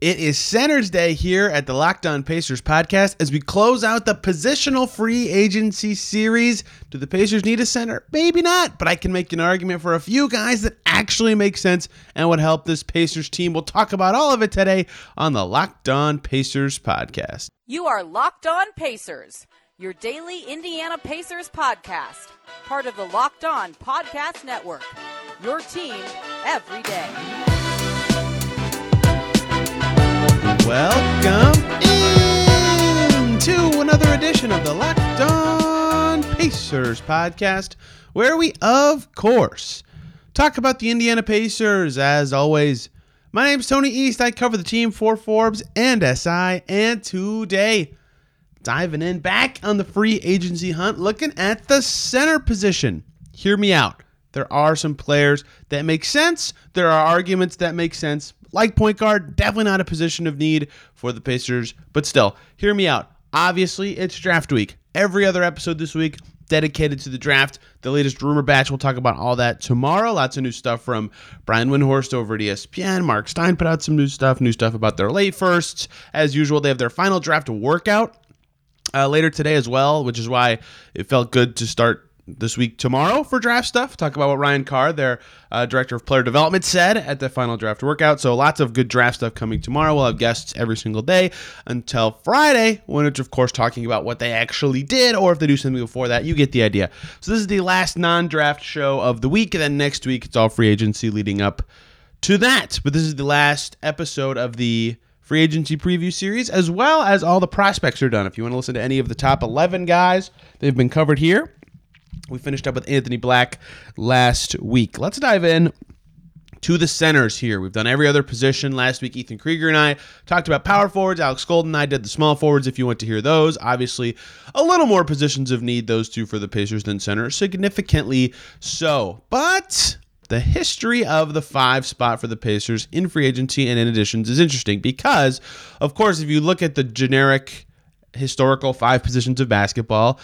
It is Center's Day here at the Locked On Pacers podcast as we close out the positional free agency series. Do the Pacers need a center? Maybe not, but I can make an argument for a few guys that actually make sense and would help this Pacers team. We'll talk about all of it today on the Locked On Pacers podcast. You are Locked On Pacers, your daily Indiana Pacers podcast, part of the Locked On Podcast Network. Your team every day. Welcome in to another edition of the Locked On Pacers podcast, where we, of course, talk about the Indiana Pacers. As always, my name's Tony East. I cover the team for Forbes and SI, and today, diving in back on the free agency hunt, looking at the center position. Hear me out. There are some players that make sense. There are arguments that make sense like point guard, definitely not a position of need for the Pacers, but still, hear me out. Obviously, it's draft week. Every other episode this week dedicated to the draft. The latest rumor batch, we'll talk about all that tomorrow. Lots of new stuff from Brian Windhorst over at ESPN. Mark Stein put out some new stuff, new stuff about their late firsts. As usual, they have their final draft workout uh, later today as well, which is why it felt good to start this week tomorrow for draft stuff. Talk about what Ryan Carr, their uh, director of player development, said at the final draft workout. So lots of good draft stuff coming tomorrow. We'll have guests every single day until Friday, when it's of course talking about what they actually did, or if they do something before that. You get the idea. So this is the last non-draft show of the week, and then next week it's all free agency leading up to that. But this is the last episode of the free agency preview series, as well as all the prospects are done. If you want to listen to any of the top 11 guys, they've been covered here. We finished up with Anthony Black last week. Let's dive in to the centers here. We've done every other position. Last week, Ethan Krieger and I talked about power forwards. Alex Golden and I did the small forwards if you want to hear those. Obviously, a little more positions of need, those two for the Pacers than center, significantly so. But the history of the five spot for the Pacers in free agency and in additions is interesting because, of course, if you look at the generic historical five positions of basketball,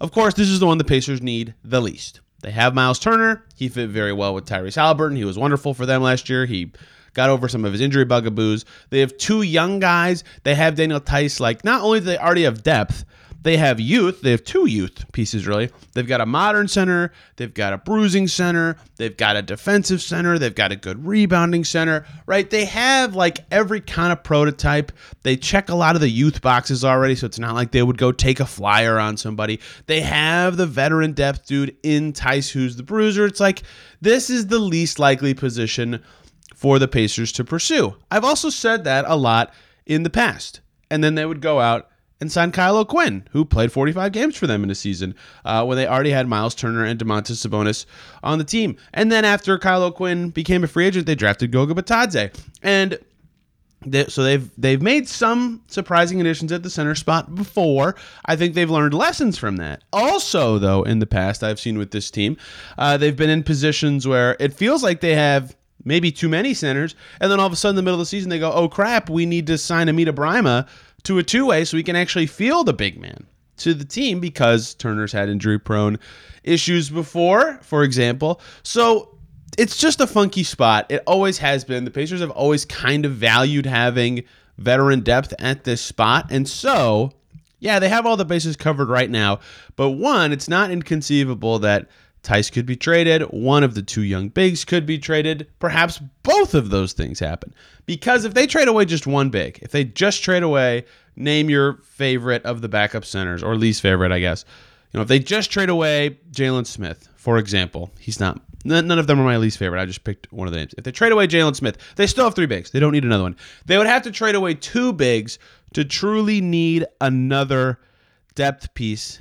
of course, this is the one the Pacers need the least. They have Miles Turner. He fit very well with Tyrese Halliburton. He was wonderful for them last year. He got over some of his injury bugaboos. They have two young guys. They have Daniel Theis. Like, not only do they already have depth, they have youth. They have two youth pieces, really. They've got a modern center. They've got a bruising center. They've got a defensive center. They've got a good rebounding center, right? They have like every kind of prototype. They check a lot of the youth boxes already, so it's not like they would go take a flyer on somebody. They have the veteran depth dude in Theis, who's the bruiser. It's like this is the least likely position for the Pacers to pursue. I've also said that a lot in the past. And then they would go out and signed Kyle Quinn, who played 45 games for them in a season uh, when they already had Miles Turner and Domantas Sabonis on the team. And then after Kyle Quinn became a free agent, they drafted Goga Bitadze. And they, so they've they've made some surprising additions at the center spot before. I think they've learned lessons from that. Also, though, in the past, I've seen with this team, uh, they've been in positions where it feels like they have maybe too many centers, and then all of a sudden, in the middle of the season, they go, "Oh crap, we need to sign Amida Brimah." To a two way so we can actually field a big man to the team because Turner's had injury prone issues before, for example. So it's just a funky spot. It always has been. The Pacers have always kind of valued having veteran depth at this spot. And so, yeah, they have all the bases covered right now. But one, it's not inconceivable that Theis could be traded. One of the two young bigs could be traded. Perhaps both of those things happen. Because if they trade away just one big, if they just trade away, name your favorite of the backup centers, or least favorite, I guess. You know, if they just trade away Jalen Smith, for example, he's not. None of them are my least favorite. I just picked one of the names. If they trade away Jalen Smith, they still have three bigs. They don't need another one. They would have to trade away two bigs to truly need another depth piece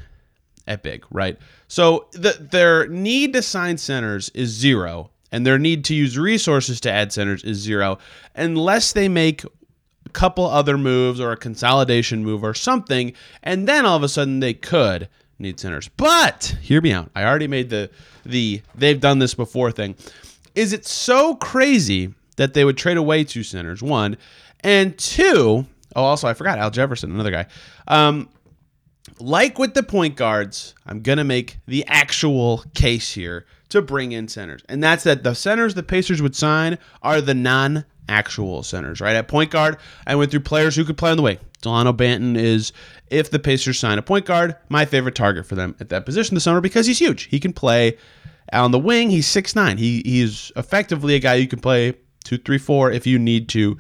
at big, right? So the, their need to sign centers is zero, and their need to use resources to add centers is zero, unless they make a couple other moves or a consolidation move or something, and then all of a sudden they could need centers. But hear me out. I already made the the they've done this before thing. Is it so crazy that they would trade away two centers? One and two. Oh, also I forgot Al Jefferson, another guy. Um, like with the point guards, I'm going to make the actual case here to bring in centers. And that's that the centers the Pacers would sign are the non actual centers, right? At point guard, I went through players who could play on the wing. Delano Banton is, if the Pacers sign a point guard, my favorite target for them at that position this summer because he's huge. He can play on the wing. He's 6'9. He, he's effectively a guy you can play two, three, four if you need to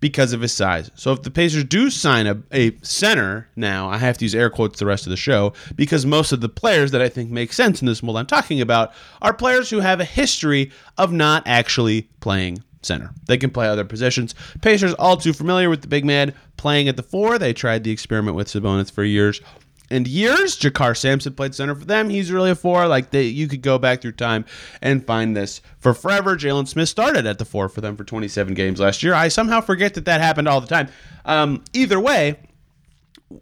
because of his size. So if the Pacers do sign a, a center now, I have to use air quotes the rest of the show because most of the players that I think make sense in this mold I'm talking about are players who have a history of not actually playing center. They can play other positions. Pacers all too familiar with the big man playing at the four. They tried the experiment with Sabonis for years and years. JaKarr Sampson played center for them. He's really a four. Like they, you could go back through time and find this for forever. Jalen Smith started at the four for them for 27 games last year. I somehow forget that that happened all the time. Um, either way,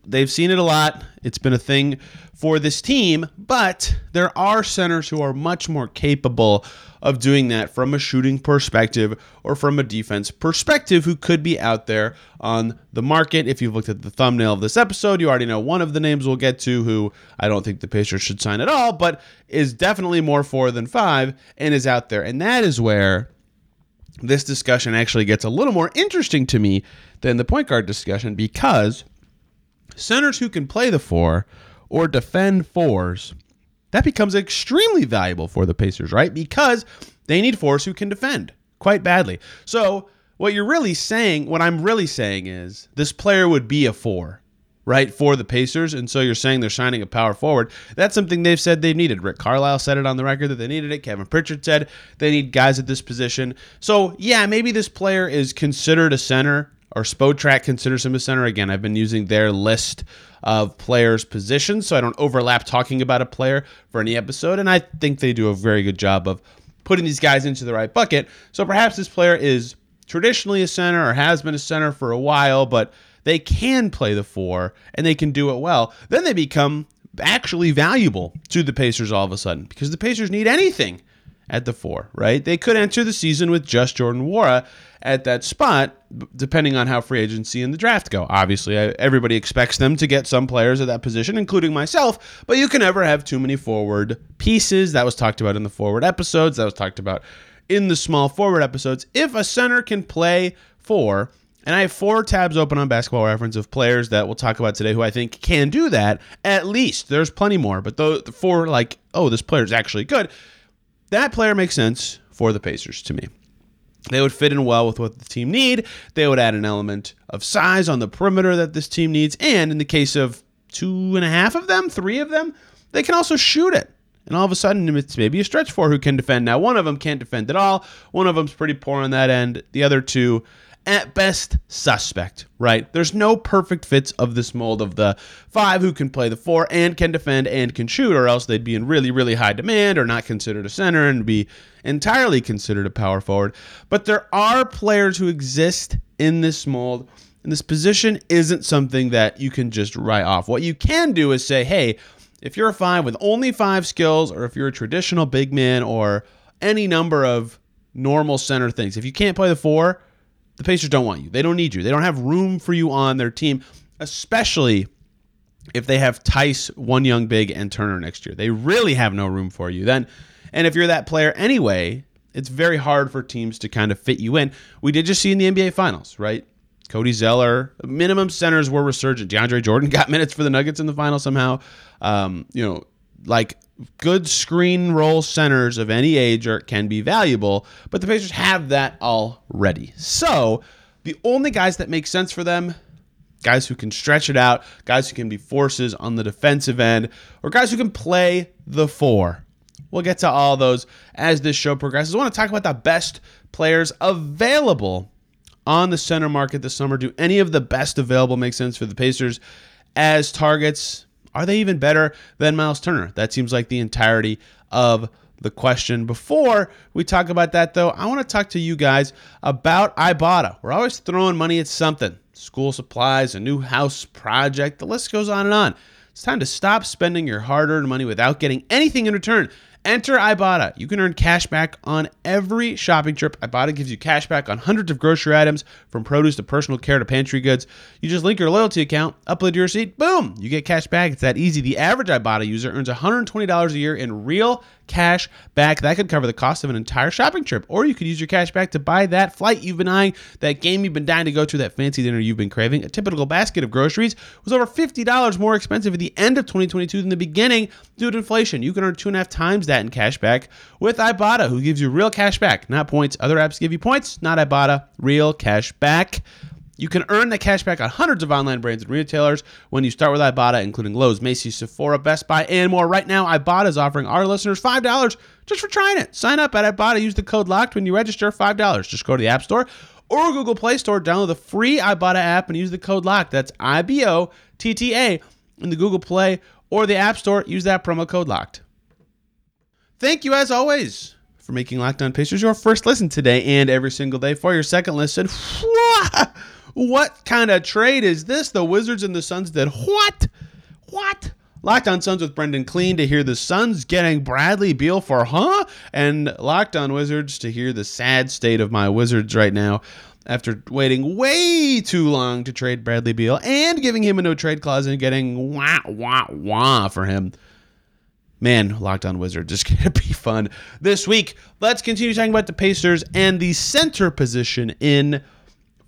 they've seen it a lot. It's been a thing for this team, but there are centers who are much more capable of doing that from a shooting perspective or from a defense perspective who could be out there on the market. If you've looked at the thumbnail of this episode, you already know one of the names we'll get to who I don't think the Pacers should sign at all, but is definitely more four than five and is out there. And that is where this discussion actually gets a little more interesting to me than the point guard discussion because centers who can play the four or defend fours, that becomes extremely valuable for the Pacers, right? Because they need fours who can defend quite badly. So, what you're really saying, what I'm really saying is this player would be a four, right, for the Pacers. And so you're saying they're signing a power forward. That's something they've said they've needed. Rick Carlisle said it on the record that they needed it. Kevin Pritchard said they need guys at this position. So, yeah, maybe this player is considered a center or Spotrac considers him a center. Again, I've been using their list of players' positions, so I don't overlap talking about a player for any episode. And I think they do a very good job of putting these guys into the right bucket. So perhaps this player is traditionally a center or has been a center for a while, but they can play the four and they can do it well. Then they become actually valuable to the Pacers all of a sudden because the Pacers need anything at the four, right? They could enter the season with just Jordan Nwora at that spot, depending on how free agency and the draft go. Obviously, everybody expects them to get some players at that position, including myself, but you can never have too many forward pieces. That was talked about in the forward episodes, that was talked about in the small forward episodes. If a center can play four, and I have four tabs open on basketball reference of players that we'll talk about today who I think can do that. At least there's plenty more, but the four, like, oh, this player is actually good that player makes sense for the Pacers to me. They would fit in well with what the team need. They would add an element of size on the perimeter that this team needs. And in the case of two and a half of them, three of them, they can also shoot it. And all of a sudden, it's maybe a stretch four who can defend. Now, one of them can't defend at all. One of them's pretty poor on that end. The other two at best suspect, right? There's no perfect fits of this mold of the five who can play the four and can defend and can shoot, or else they'd be in really, really high demand or not considered a center and be entirely considered a power forward. But there are players who exist in this mold, and this position isn't something that you can just write off. What you can do is say, hey, if you're a five with only five skills, or if you're a traditional big man, or any number of normal center things, if you can't play the four, the Pacers don't want you. They don't need you. They don't have room for you on their team, especially if they have Theis, one young big, and Turner next year. They really have no room for you then. And if you're that player anyway, it's very hard for teams to kind of fit you in. We did just see in the NBA Finals, right? Cody Zeller, minimum centers were resurgent. DeAndre Jordan got minutes for the Nuggets in the final somehow. Um, you know, like good screen roll centers of any age are, can be valuable, but the Pacers have that already. So the only guys that make sense for them, guys who can stretch it out, guys who can be forces on the defensive end, or guys who can play the four. We'll get to all those as this show progresses. I want to talk about the best players available on the center market this summer. Do any of the best available make sense for the Pacers as targets? Are they even better than Miles Turner? That seems like the entirety of the question. Before we talk about that, though, I want to talk to you guys about Ibotta. We're always throwing money at something school supplies, a new house project, the list goes on and on. It's time to stop spending your hard earned money without getting anything in return Enter Ibotta. You can earn cash back on every shopping trip. Ibotta gives you cash back on hundreds of grocery items, from produce to personal care to pantry goods. You just link your loyalty account, upload your receipt, boom, you get cash back. It's that easy. The average Ibotta user earns $120 a year in real cash back. That could cover the cost of an entire shopping trip. Or you could use your cash back to buy that flight you've been eyeing, that game you've been dying to go to, that fancy dinner you've been craving. A typical basket of groceries was over $50 more expensive at the end of 2022 than the beginning due to inflation. You can earn two and a half times that in cash back with Ibotta, who gives you real cash back, not points. Other apps give you points, not Ibotta, real cash back. You can earn the cash back on hundreds of online brands and retailers when you start with Ibotta, including Lowe's, Macy's, Sephora, Best Buy, and more. Right now, Ibotta is offering our listeners $5 just for trying it. Sign up at Ibotta. Use the code LOCKED when you register $5. Just go to the App Store or Google Play Store, download the free Ibotta app, and use the code LOCKED. That's I B O T T A in the Google Play or the App Store. Use that promo code LOCKED. Thank you, as always, for making Locked On Pacers your first listen today and every single day. For your second listen, what kind of trade is this? The Wizards and the Suns did what? What? Locked on Suns with Brendan Clean to hear the Suns getting Bradley Beal for huh? And Locked on Wizards to hear the sad state of my Wizards right now after waiting way too long to trade Bradley Beal and giving him a no trade clause and getting wah wah wah for him. Man, Locked On Wizards is going to be fun this week. Let's continue talking about the Pacers and the center position in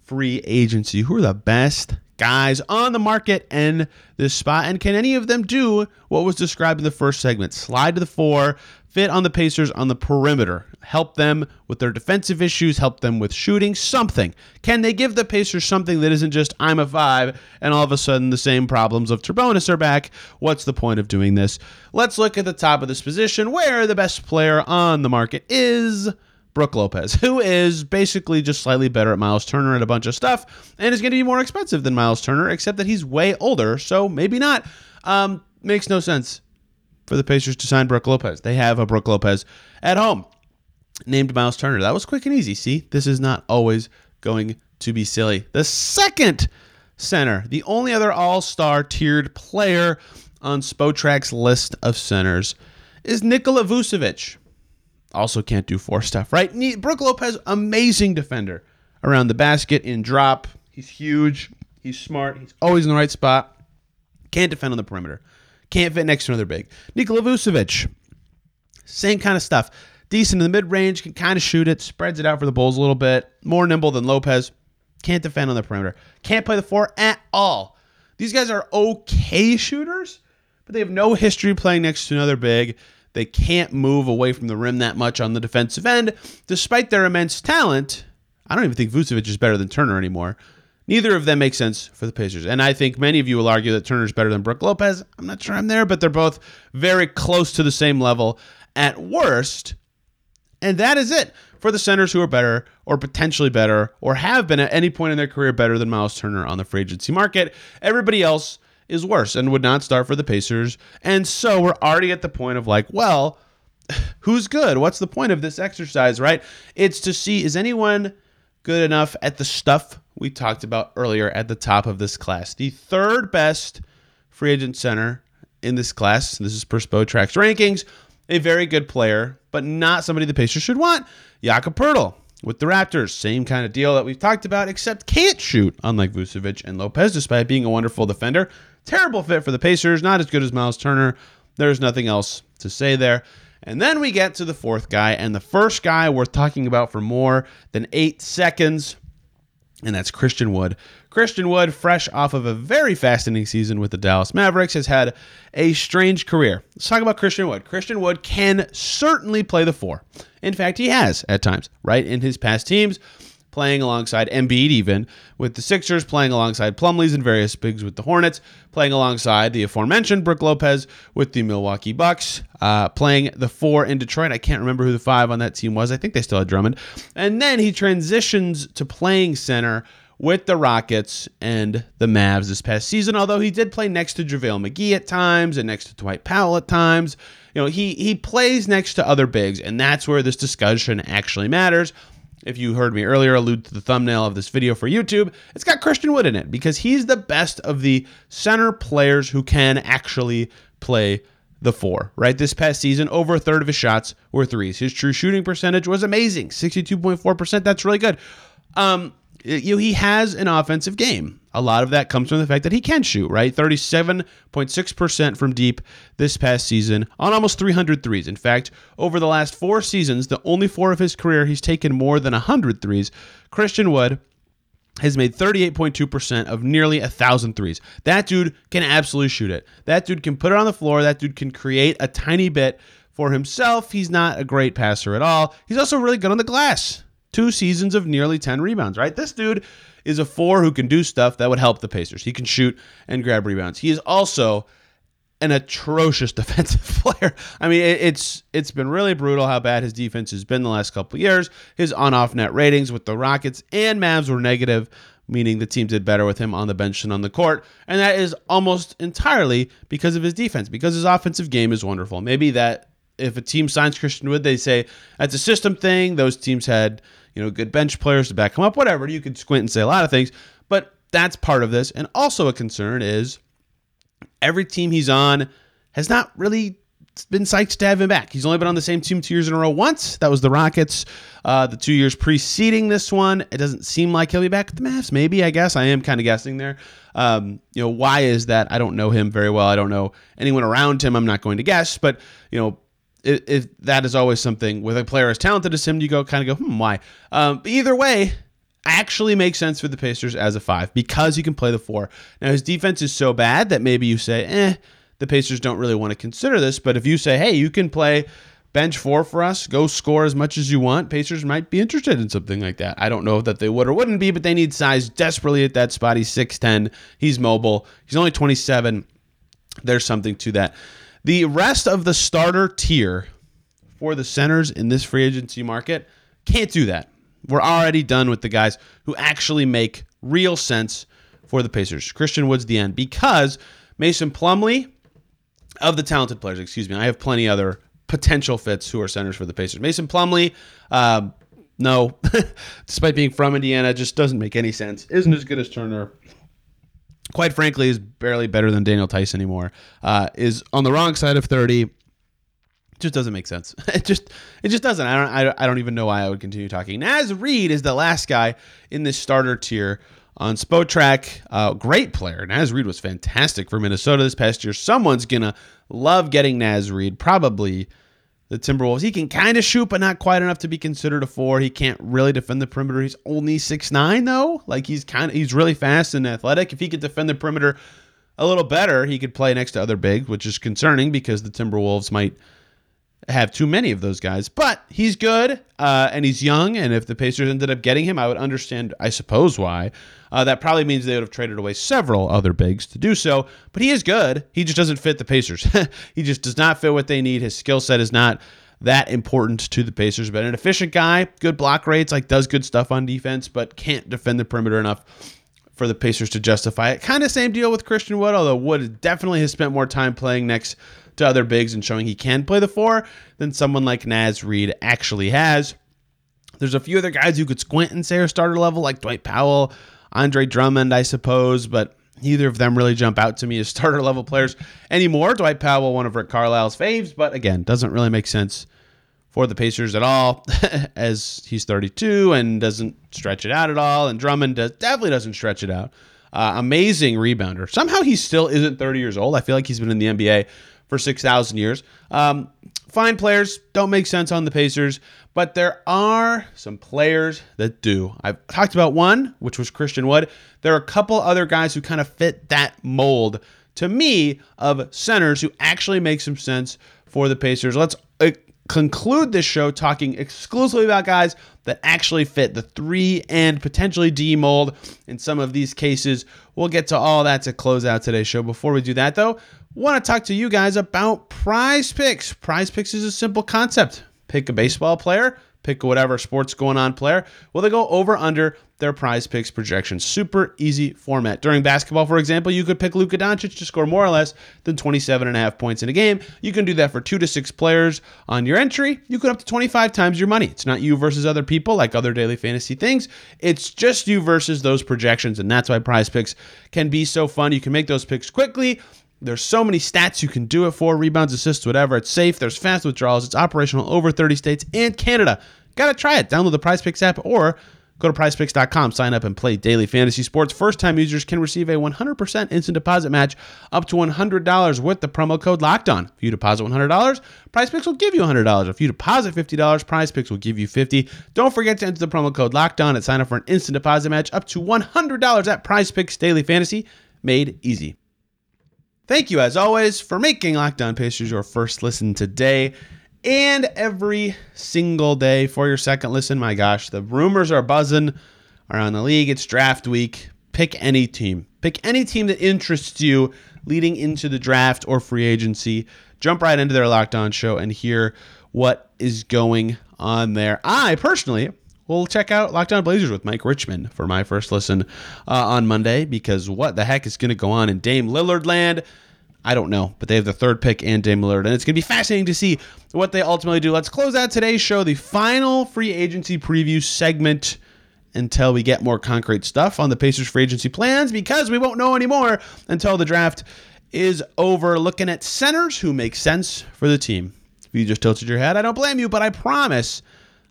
free agency. Who are the best guys on the market in this spot? And can any of them do what was described in the first segment? Slide to the four, fit on the Pacers on the perimeter, help them with their defensive issues, help them with shooting, something. Can they give the Pacers something that isn't just I'm a five and all of a sudden the same problems of Turbonis are back? What's the point of doing this? Let's look at the top of this position where the best player on the market is. Brook Lopez, who is basically just slightly better at Miles Turner and a bunch of stuff, and is going to be more expensive than Miles Turner, except that he's way older, so maybe not. Um, makes no sense for the Pacers to sign Brook Lopez. They have a Brook Lopez at home named Miles Turner. That was quick and easy. See, this is not always going to be silly. The second center, the only other all star tiered player on Spotrac's list of centers, is Nikola Vucevic also can't do four stuff, right? Brook Lopez, amazing defender around the basket in drop. He's huge. He's smart. He's always in the right spot. Can't defend on the perimeter. Can't fit next to another big. Nikola Vucevic, same kind of stuff. Decent in the mid range, can kind of shoot it, spreads it out for the Bulls a little bit. More nimble than Lopez. Can't defend on the perimeter. Can't play the four at all. These guys are okay shooters, but they have no history playing next to another big. They can't move away from the rim that much on the defensive end, despite their immense talent. I don't even think Vucevic is better than Turner anymore. Neither of them make sense for the Pacers. And I think many of you will argue that Turner's better than Brook Lopez. I'm not sure I'm there, but they're both very close to the same level at worst. And that is it for the centers who are better or potentially better or have been at any point in their career better than Miles Turner on the free agency market. Everybody else is worse and would not start for the Pacers. And so we're already at the point of like, well, who's good? What's the point of this exercise, right? It's to see is anyone good enough at the stuff we talked about earlier at the top of this class. The third best free agent center in this class, this is per Spotrac's rankings, a very good player, but not somebody the Pacers should want. Jakob Poeltl with the Raptors, same kind of deal that we've talked about, except can't shoot, unlike Vucevic and Lopez, despite being a wonderful defender. Terrible fit for the Pacers, not as good as Miles Turner. There's nothing else to say there. And then we get to the fourth guy, and the first guy worth talking about for more than eight seconds, and that's Christian Wood. Christian Wood, fresh off of a very fascinating season with the Dallas Mavericks, has had a strange career. Let's talk about Christian Wood. Christian Wood can certainly play the four. In fact, he has at times, right? In his past teams, playing alongside Embiid, even with the Sixers, playing alongside Plumlee's and various bigs with the Hornets, playing alongside the aforementioned Brook Lopez with the Milwaukee Bucks, uh, playing the four in Detroit. I can't remember who the five on that team was. I think they still had Drummond. And then he transitions to playing center with the Rockets and the Mavs this past season, although he did play next to JaVale McGee at times and next to Dwight Powell at times. You know, he he plays next to other bigs, and that's where this discussion actually matters if you heard me earlier allude to the thumbnail of this video for YouTube, it's got Christian Wood in it because he's the best of the center players who can actually play the four, right? This past season, over a third of his shots were threes. His true shooting percentage was amazing 62.4%. That's really good. Um, you know, he has an offensive game. A lot of that comes from the fact that he can shoot, right? 37.6% from deep this past season on almost 300 threes. In fact, over the last four seasons, the only four of his career, he's taken more than 100 threes. Christian Wood has made 38.2% of nearly 1,000 threes. That dude can absolutely shoot it. That dude can put it on the floor. That dude can create a tiny bit for himself. He's not a great passer at all. He's also really good on the glass. Two seasons of nearly 10 rebounds, right? This dude is a four who can do stuff that would help the Pacers. He can shoot and grab rebounds. He is also an atrocious defensive player. I mean, it's it's been really brutal how bad his defense has been the last couple years. His on-off net ratings with the Rockets and Mavs were negative, meaning the team did better with him on the bench than on the court, and that is almost entirely because of his defense. Because his offensive game is wonderful. Maybe that if a team signs Christian Wood, they say that's a system thing. Those teams had you know good bench players to back him up. Whatever you could squint and say a lot of things, but that's part of this. And also a concern is every team he's on has not really been psyched to have him back. He's only been on the same team two years in a row once. That was the Rockets. Uh, the two years preceding this one, it doesn't seem like he'll be back at the Mavs. Maybe, I guess. I am kind of guessing there. Um, you know, why is that? I don't know him very well. I don't know anyone around him. I'm not going to guess. But, you know, if, that is always something with a player as talented as him, you go kind of go, hmm, why? Um, either way, actually makes sense for the Pacers as a five because he can play the four. Now his defense is so bad that maybe you say, eh, the Pacers don't really want to consider this. But if you say, hey, you can play bench four for us, go score as much as you want, Pacers might be interested in something like that. I don't know that they would or wouldn't be, but they need size desperately at that spot. He's 6'10, he's mobile, he's only 27. There's something to that. The rest of the starter tier for the centers in this free agency market can't do that. We're already done with the guys who actually make real sense for the Pacers. Christian Wood's the end because Mason Plumlee of the talented players, excuse me, I have plenty other potential fits who are centers for the Pacers. Mason Plumlee, um, no, despite being from Indiana, just doesn't make any sense. Isn't as good as Turner. Quite frankly, is barely better than Daniel Theis anymore. Uh, is on the wrong side of thirty just doesn't make sense. It just it just doesn't. I don't I, I don't even know why I would continue talking. Naz Reid is the last guy in this starter tier on Spotrac. Uh, great player. Naz Reid was fantastic for Minnesota this past year. Someone's gonna love getting Naz Reid. Probably the Timberwolves. He can kind of shoot, but not quite enough to be considered a four. He can't really defend the perimeter. He's only six nine though. Like he's kind of he's really fast and athletic. If he could defend the perimeter a little better, he could play next to other bigs, which is concerning because the Timberwolves might have too many of those guys. But he's good uh, and he's young. And if the Pacers ended up getting him, I would understand, I suppose, why. Uh, that probably means they would have traded away several other bigs to do so. But he is good. He just doesn't fit the Pacers. he just does not fit what they need. His skill set is not that important to the Pacers. But an efficient guy, good block rates, like does good stuff on defense, but can't defend the perimeter enough for the Pacers to justify it. Kind of same deal with Christian Wood, although Wood definitely has spent more time playing next to other bigs and showing he can play the four than someone like Naz Reid actually has. There's a few other guys you could squint and say are starter level, like Dwight Powell, Andre Drummond, I suppose, but neither of them really jump out to me as starter level players anymore. Dwight Powell, one of Rick Carlisle's faves, but again, doesn't really make sense for the Pacers at all, as he's 32 and doesn't stretch it out at all. And Drummond does, definitely doesn't stretch it out. Uh, amazing rebounder. Somehow he still isn't 30 years old. I feel like he's been in the NBA for 6,000 years. Um, fine players don't make sense on the Pacers, but there are some players that do. I've talked about one, which was Christian Wood. There are a couple other guys who kind of fit that mold to me of centers who actually make some sense for the Pacers. Let's uh, conclude this show talking exclusively about guys that actually fit the three and potentially D mold in some of these cases. We'll get to all that to close out today's show. Before we do that, though, want to talk to you guys about prize picks. Prize picks is a simple concept. Pick a baseball player, pick whatever sports going on player. Well, they go over under their prize picks projections. Super easy format. During basketball, for example, you could pick Luka Doncic to score more or less than 27 and a half points in a game. You can do that for two to six players on your entry. You could up to 25 times your money. It's not you versus other people like other daily fantasy things. It's just you versus those projections. And that's why prize picks can be so fun. You can make those picks quickly There's so many stats you can do it for rebounds, assists, whatever. It's safe. There's fast withdrawals. It's operational over 30 states and Canada. Gotta try it. Download the Prize Picks app or go to prizepicks.com, sign up, and play daily fantasy sports. First time users can receive a 100% instant deposit match up to $100 with the promo code locked on. If you deposit $100, Prize Picks will give you $100. If you deposit $50, Prize Picks will give you 50. Don't forget to enter the promo code locked on and sign up for an instant deposit match up to $100 at Prize Picks Daily Fantasy. Made easy. Thank you, as always, for making Locked On Pacers your first listen today and every single day for your second listen. My gosh, the rumors are buzzing around the league. It's draft week. Pick any team. Pick any team that interests you leading into the draft or free agency. Jump right into their Locked On show and hear what is going on there. I personally will check out Locked On Blazers with Mike Richmond for my first listen uh, on Monday because what the heck is going to go on in Dame Lillard land? I don't know, but they have the third pick and Dame Lillard, and it's going to be fascinating to see what they ultimately do. Let's close out today's show, the final free agency preview segment until we get more concrete stuff on the Pacers free agency plans because we won't know anymore until the draft is over. Looking at centers who make sense for the team. If you just tilted your head, I don't blame you, but I promise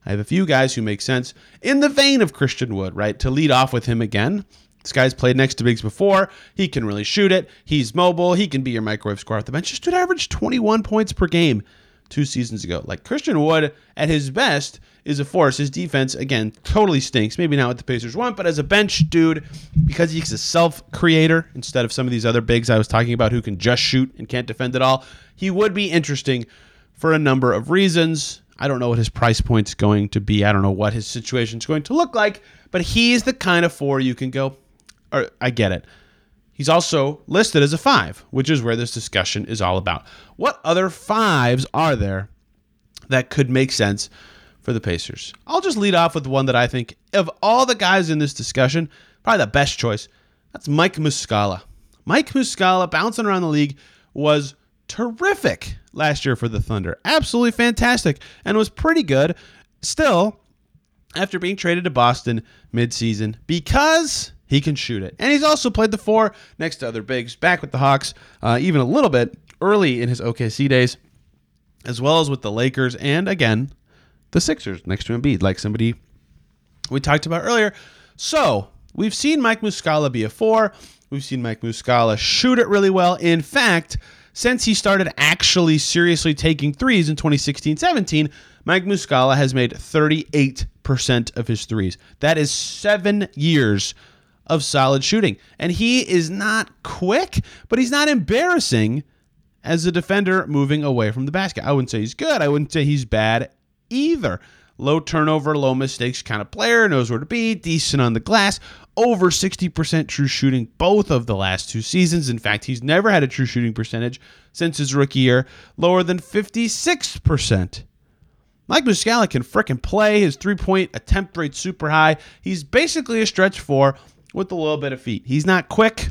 I have a few guys who make sense in the vein of Christian Wood, right? To lead off with him again. This guy's played next to bigs before. He can really shoot it. He's mobile. He can be your microwave scorer off the bench. Just did average 21 points per game two seasons ago. Like Christian Wood at his best is a force. His defense, again, totally stinks. Maybe not what the Pacers want, but as a bench dude, because he's a self creator instead of some of these other bigs I was talking about who can just shoot and can't defend at all, he would be interesting for a number of reasons. I don't know what his price point's going to be. I don't know what his situation's going to look like, but he's the kind of four you can go, or I get it. He's also listed as a five, which is where this discussion is all about. What other fives are there that could make sense for the Pacers? I'll just lead off with one that I think, of all the guys in this discussion, probably the best choice. That's Mike Muscala. Mike Muscala bouncing around the league was terrific last year for the Thunder. Absolutely fantastic and was pretty good still after being traded to Boston midseason because he can shoot it. And he's also played the four next to other bigs, back with the Hawks, uh, even a little bit early in his OKC days, as well as with the Lakers and again the Sixers next to Embiid, like somebody we talked about earlier. So we've seen Mike Muscala be a four. We've seen Mike Muscala shoot it really well. In fact, since he started actually seriously taking threes in 2016 17, Mike Muscala has made 38% of his threes. That is seven years of solid shooting. And he is not quick, but he's not embarrassing as a defender moving away from the basket. I wouldn't say he's good. I wouldn't say he's bad either. Low turnover, low mistakes kind of player, knows where to be, decent on the glass, over 60% true shooting both of the last two seasons. In fact, he's never had a true shooting percentage since his rookie year, lower than 56%. Mike Muscala can fricking play. His three point attempt rate super high. He's basically a stretch four with a little bit of feet. He's not quick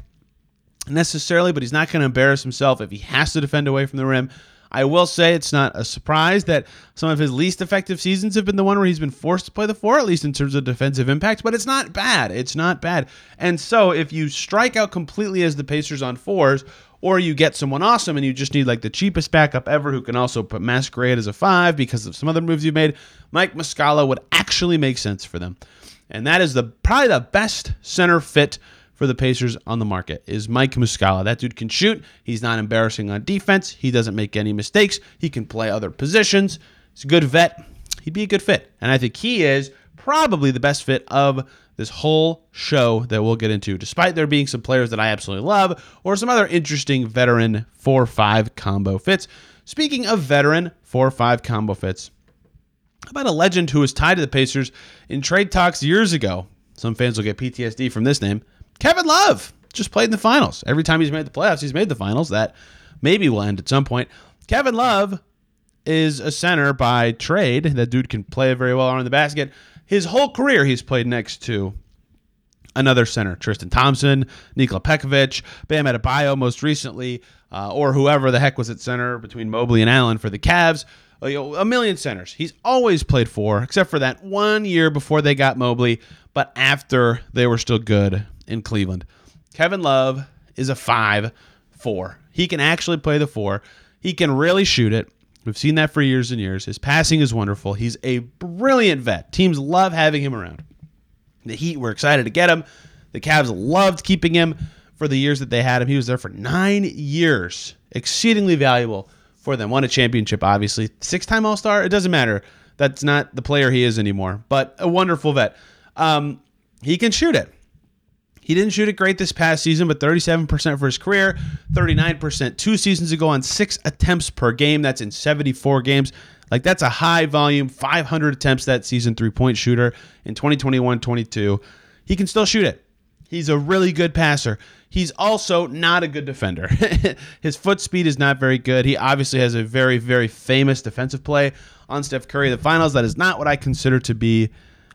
necessarily, but he's not going to embarrass himself if he has to defend away from the rim. I will say it's not a surprise that some of his least effective seasons have been the one where he's been forced to play the four, at least in terms of defensive impact, but it's not bad. It's not bad. And so if you strike out completely as the Pacers on fours, or you get someone awesome and you just need like the cheapest backup ever who can also put masquerade as a five because of some other moves you've made, Mike Muscala would actually make sense for them. And that is the probably the best center fit for the Pacers on the market is Mike Muscala. That dude can shoot. He's not embarrassing on defense. He doesn't make any mistakes. He can play other positions. He's a good vet. He'd be a good fit. And I think he is probably the best fit of this whole show that we'll get into, despite there being some players that I absolutely love or some other interesting veteran 4 5 combo fits. Speaking of veteran 4 5 combo fits, about a legend who was tied to the Pacers in trade talks years ago? Some fans will get PTSD from this name. Kevin Love just played in the finals. Every time he's made the playoffs, he's made the finals. That maybe will end at some point. Kevin Love is a center by trade. That dude can play very well around the basket. His whole career, he's played next to another center, Tristan Thompson, Nikola Pekovic, Bam Adebayo most recently, uh, or whoever the heck was at center between Mobley and Allen for the Cavs. A million centers. He's always played four, except for that one year before they got Mobley, but after they were still good in Cleveland. Kevin Love is a five four. He can actually play the four. He can really shoot it. We've seen that for years and years. His passing is wonderful. He's a brilliant vet. Teams love having him around. The Heat were excited to get him. The Cavs loved keeping him for the years that they had him. He was there for nine years. Exceedingly valuable for them. Won a championship, obviously. Six time All Star. It doesn't matter. That's not the player he is anymore, but a wonderful vet. Um, he can shoot it. He didn't shoot it great this past season, but 37% for his career, 39% two seasons ago on six attempts per game. That's in 74 games. Like, that's a high volume, 500 attempts that season, three point shooter in 2021 22. He can still shoot it. He's a really good passer. He's also not a good defender. his foot speed is not very good. He obviously has a very, very famous defensive play on Steph Curry. The finals, that is not what I consider to be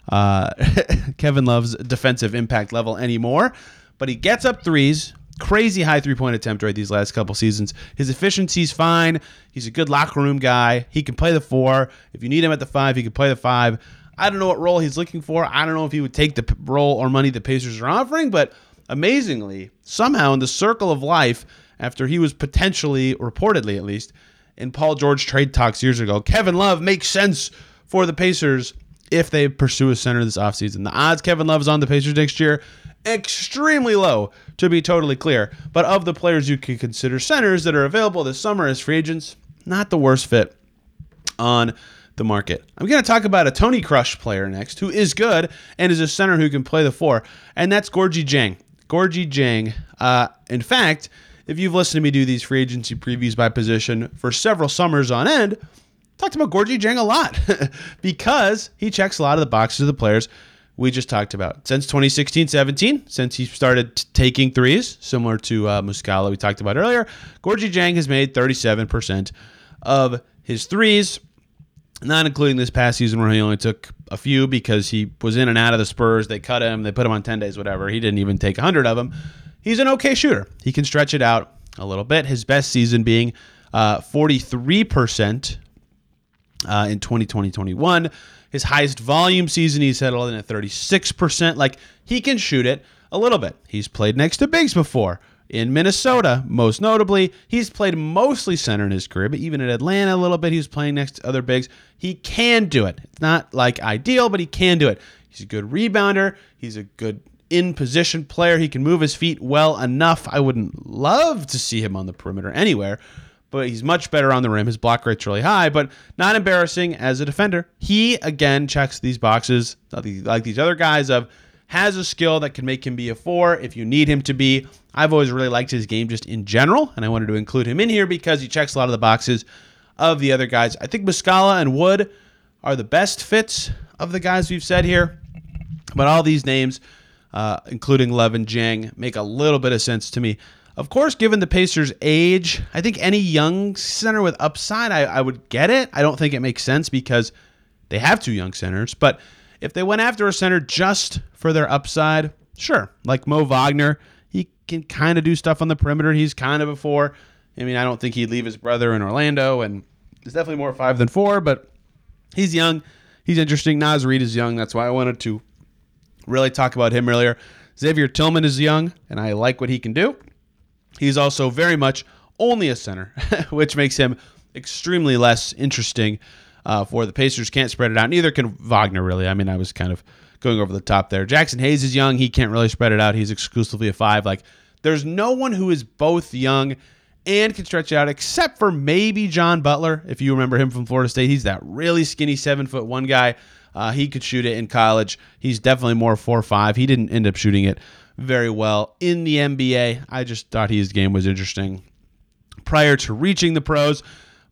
uh, Kevin Love's defensive impact level anymore. But he gets up threes, crazy high three point attempt rate these last couple seasons. His efficiency's fine. He's a good locker room guy. He can play the four. If you need him at the five, he can play the five. I don't know what role he's looking for. I don't know if he would take the role or money the Pacers are offering, but amazingly, somehow in the circle of life, after he was potentially, reportedly at least, in Paul George trade talks years ago, Kevin Love makes sense for the Pacers if they pursue a center this offseason. The odds Kevin Love is on the Pacers next year, extremely low, to be totally clear. But of the players you could consider centers that are available this summer as free agents, not the worst fit on the market. I'm going to talk about a Tony Crush player next who is good and is a center who can play the four, and that's Gorgui Dieng. Gorgui Dieng, uh, in fact, if you've listened to me do these free agency previews by position for several summers on end, talked about Gorgui Dieng a lot because he checks a lot of the boxes of the players we just talked about. Since 2016-17, since he started t- taking threes, similar to uh, Muscala we talked about earlier, Gorgui Dieng has made 37% of his threes, not including this past season where he only took a few because he was in and out of the Spurs. They cut him, they put him on 10 days, whatever. He didn't even take 100 of them. He's an okay shooter. He can stretch it out a little bit. His best season being uh, 43% uh, in 2020 His highest volume season, he settled in at 36%. Like, he can shoot it a little bit. He's played next to bigs before. In Minnesota, most notably, he's played mostly center in his career, but even in Atlanta a little bit, he was playing next to other bigs. He can do it. It's not like ideal, but he can do it. He's a good rebounder. He's a good in position player. He can move his feet well enough. I wouldn't love to see him on the perimeter anywhere, but he's much better on the rim. His block rate's really high, but not embarrassing as a defender. He again checks these boxes like these other guys of has a skill that can make him be a four if you need him to be. I've always really liked his game just in general, and I wanted to include him in here because he checks a lot of the boxes of the other guys. I think Muscala and Wood are the best fits of the guys we've said here, but all these names, uh, including Love and Dieng, make a little bit of sense to me. Of course, given the Pacers' age, I think any young center with upside, I, I would get it. I don't think it makes sense because they have two young centers. But if they went after a center just for their upside, sure. Like Mo Wagner, he can kind of do stuff on the perimeter. He's kind of a four. I mean, I don't think he'd leave his brother in Orlando, and it's definitely more five than four, but he's young. He's interesting. Naz Reid is young. That's why I wanted to really talk about him earlier. Xavier Tillman is young, and I like what he can do. He's also very much only a center, which makes him extremely less interesting uh, for the Pacers. Can't spread it out. Neither can Wagner, really. I mean, I was kind of going over the top there. Jaxson Hayes is young. He can't really spread it out. He's exclusively a five. Like, there's no one who is both young and can stretch out except for maybe John Butler. If you remember him from Florida State, he's that really skinny seven foot one guy. Uh, he could shoot it in college. He's definitely more four five. He didn't end up shooting it very well in the NBA. I just thought his game was interesting prior to reaching the pros.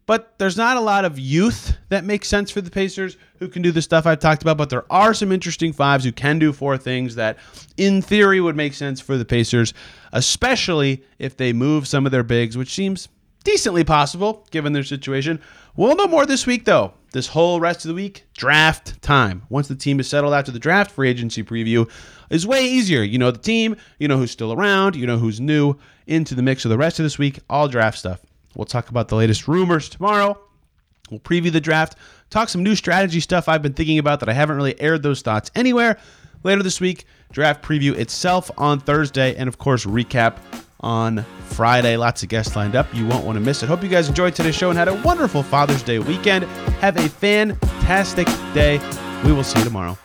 But there's not a lot of youth that makes sense for the Pacers who can do the stuff I've talked about. But there are some interesting fives who can do four things that, in theory, would make sense for the Pacers, especially if they move some of their bigs, which seems decently possible given their situation. We'll know more this week, though. This whole rest of the week, draft time. Once the team is settled after the draft, free agency preview is way easier. You know the team, you know who's still around, you know who's new into the mix of the rest of this week, all draft stuff. We'll talk about the latest rumors tomorrow. We'll preview the draft, talk some new strategy stuff I've been thinking about that I haven't really aired those thoughts anywhere. Later this week, draft preview itself on Thursday, and of course, recap on Friday. Lots of guests lined up. You won't want to miss it. Hope you guys enjoyed today's show and had a wonderful Father's Day weekend. Have a fantastic day. We will see you tomorrow.